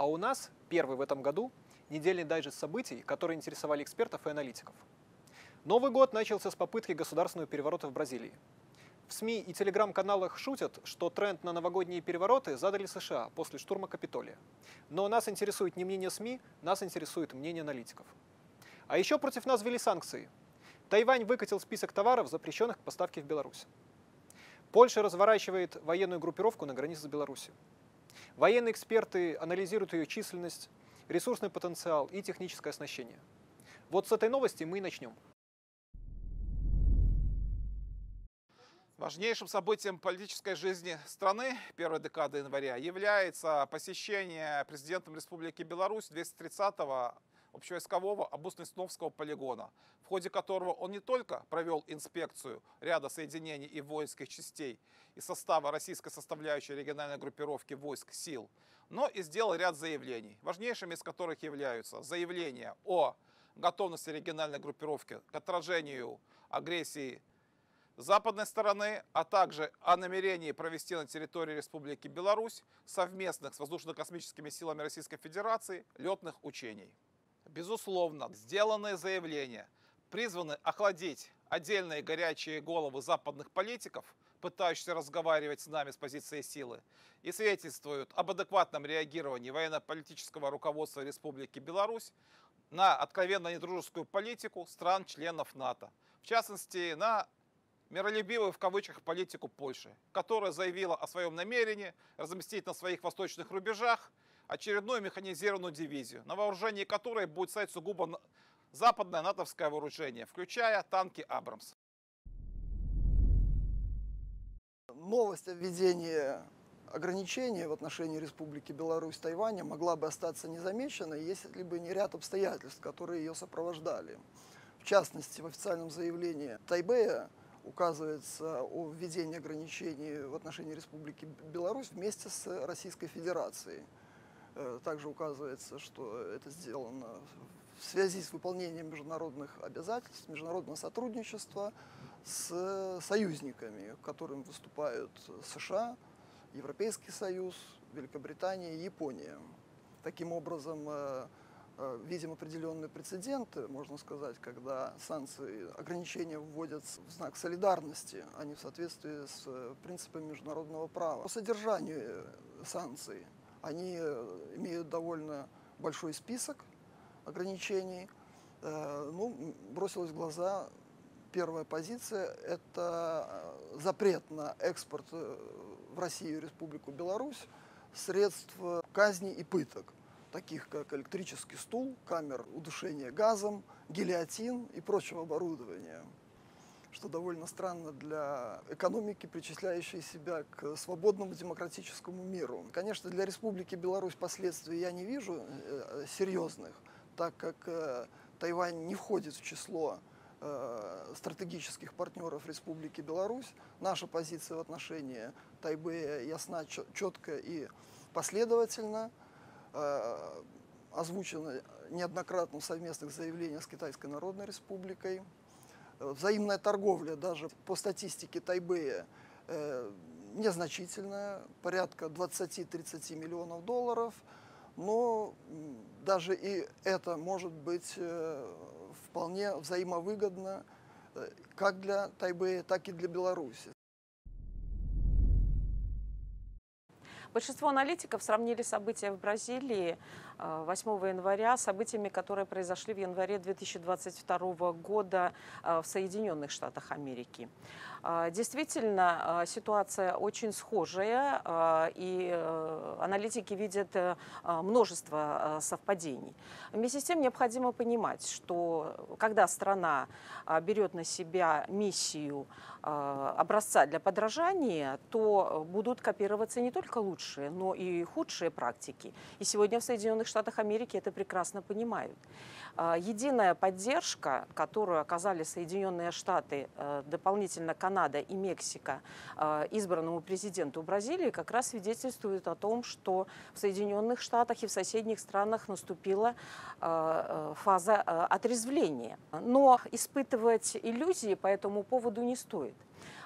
А у нас первый в этом году недельный дайджест событий, которые интересовали экспертов и аналитиков. Новый год начался с попытки государственного переворота в Бразилии. В СМИ и телеграм-каналах шутят, что тренд на новогодние перевороты задали США после штурма Капитолия. Но нас интересует не мнение СМИ, нас интересует мнение аналитиков. А еще против нас ввели санкции. Тайвань выкатил список товаров, запрещенных к поставке в Беларусь. Польша разворачивает военную группировку на границе с Беларусью. Военные эксперты анализируют ее численность, ресурсный потенциал и техническое оснащение. Вот с этой новости мы и начнем. Важнейшим событием политической жизни страны первой декады января является посещение президентом Республики Беларусь 230-го общевойскового Обусно-Сновского полигона, в ходе которого он не только провел инспекцию ряда соединений и воинских частей из состава российской составляющей региональной группировки войск сил, но и сделал ряд заявлений, важнейшими из которых являются заявления о готовности региональной группировки к отражению агрессии западной стороны, а также о намерении провести на территории Республики Беларусь совместных с воздушно-космическими силами Российской Федерации летных учений. Безусловно, сделанные заявления призваны охладить отдельные горячие головы западных политиков, пытающихся разговаривать с нами с позиции силы, и свидетельствуют об адекватном реагировании военно-политического руководства Республики Беларусь на откровенно недружескую политику стран-членов НАТО. В частности, на миролюбивую в кавычках политику Польши, которая заявила о своем намерении разместить на своих восточных рубежах очередную механизированную дивизию, на вооружении которой будет стоять сугубо западное натовское вооружение, включая танки «Абрамс». Новость о введении ограничений в отношении Республики Беларусь Тайваня могла бы остаться незамеченной, если бы не ряд обстоятельств, которые ее сопровождали. В частности, в официальном заявлении Тайбэя указывается о введении ограничений в отношении Республики Беларусь вместе с Российской Федерацией. Э, также указывается, что это сделано в связи с выполнением международных обязательств, международного сотрудничества с союзниками, которым выступают США, Европейский Союз, Великобритания и Япония. Таким образом, э, Э, видим определенные прецеденты, можно сказать, когда санкции, ограничения вводятся в знак солидарности, а не в соответствии с принципами международного права. По содержанию санкций они имеют довольно большой список ограничений. Ну, бросилась в глаза первая позиция – это запрет на экспорт в Россию и Республику Беларусь средств казни и пыток таких как электрический стул, камер удушения газом, гильотин и прочего оборудования, что довольно странно для экономики, причисляющей себя к свободному демократическому миру. Конечно, для Республики Беларусь последствий я не вижу э, серьезных, так как э, Тайвань не входит в число э, стратегических партнеров Республики Беларусь. Наша позиция в отношении Тайбэя ясна, четко и последовательно. Э, озвучено неоднократно в совместных заявлениях с Китайской Народной Республикой. Э, взаимная торговля даже по статистике Тайбэя э, незначительная, порядка 20-30 миллионов долларов, но даже и это может быть вполне взаимовыгодно как для Тайбэя, так и для Беларуси. Большинство аналитиков сравнили события в Бразилии 8 э, января событиями, которые произошли в январе 2022 года э, в Соединенных Штатах Америки. Э, действительно, ситуация очень схожая, и аналитики видят множество совпадений. Вместе с тем необходимо понимать, что когда страна берет на себя миссию образца для подражания, то будут копироваться не только лучшие, но и худшие практики. И сегодня в Соединенных Штатах Америки это прекрасно понимают. А, единая поддержка, которую оказали Соединенные Штаты, э, дополнительно Канада и Мексика э, избранному президенту Бразилии, как раз свидетельствует о том, что в Соединенных Штатах и в соседних странах наступила э, фаза отрезвления. Но испытывать иллюзии по этому поводу не стоит.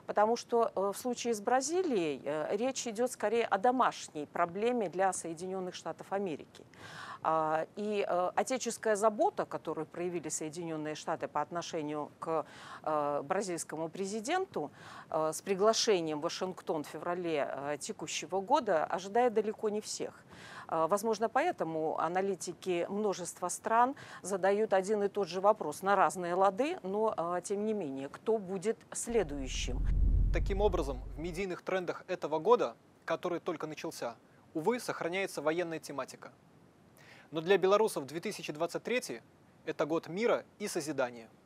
Потому что э, в случае с Бразилией э, речь идет скорее о домашней проблеме для Соединенных Штатов Америки. А, и э, отеческая забота, которую проявили Соединенные Штаты по отношению к бразильскому президенту с приглашением в Вашингтон в феврале текущего года, ожидает далеко не всех. Возможно, поэтому аналитики множества стран задают один и тот же вопрос на разные лады, но тем не менее, кто будет следующим? Таким образом, в медийных трендах этого года, который только начался, увы, сохраняется военная тематика. Но для белорусов 2023 это год мира и созидания –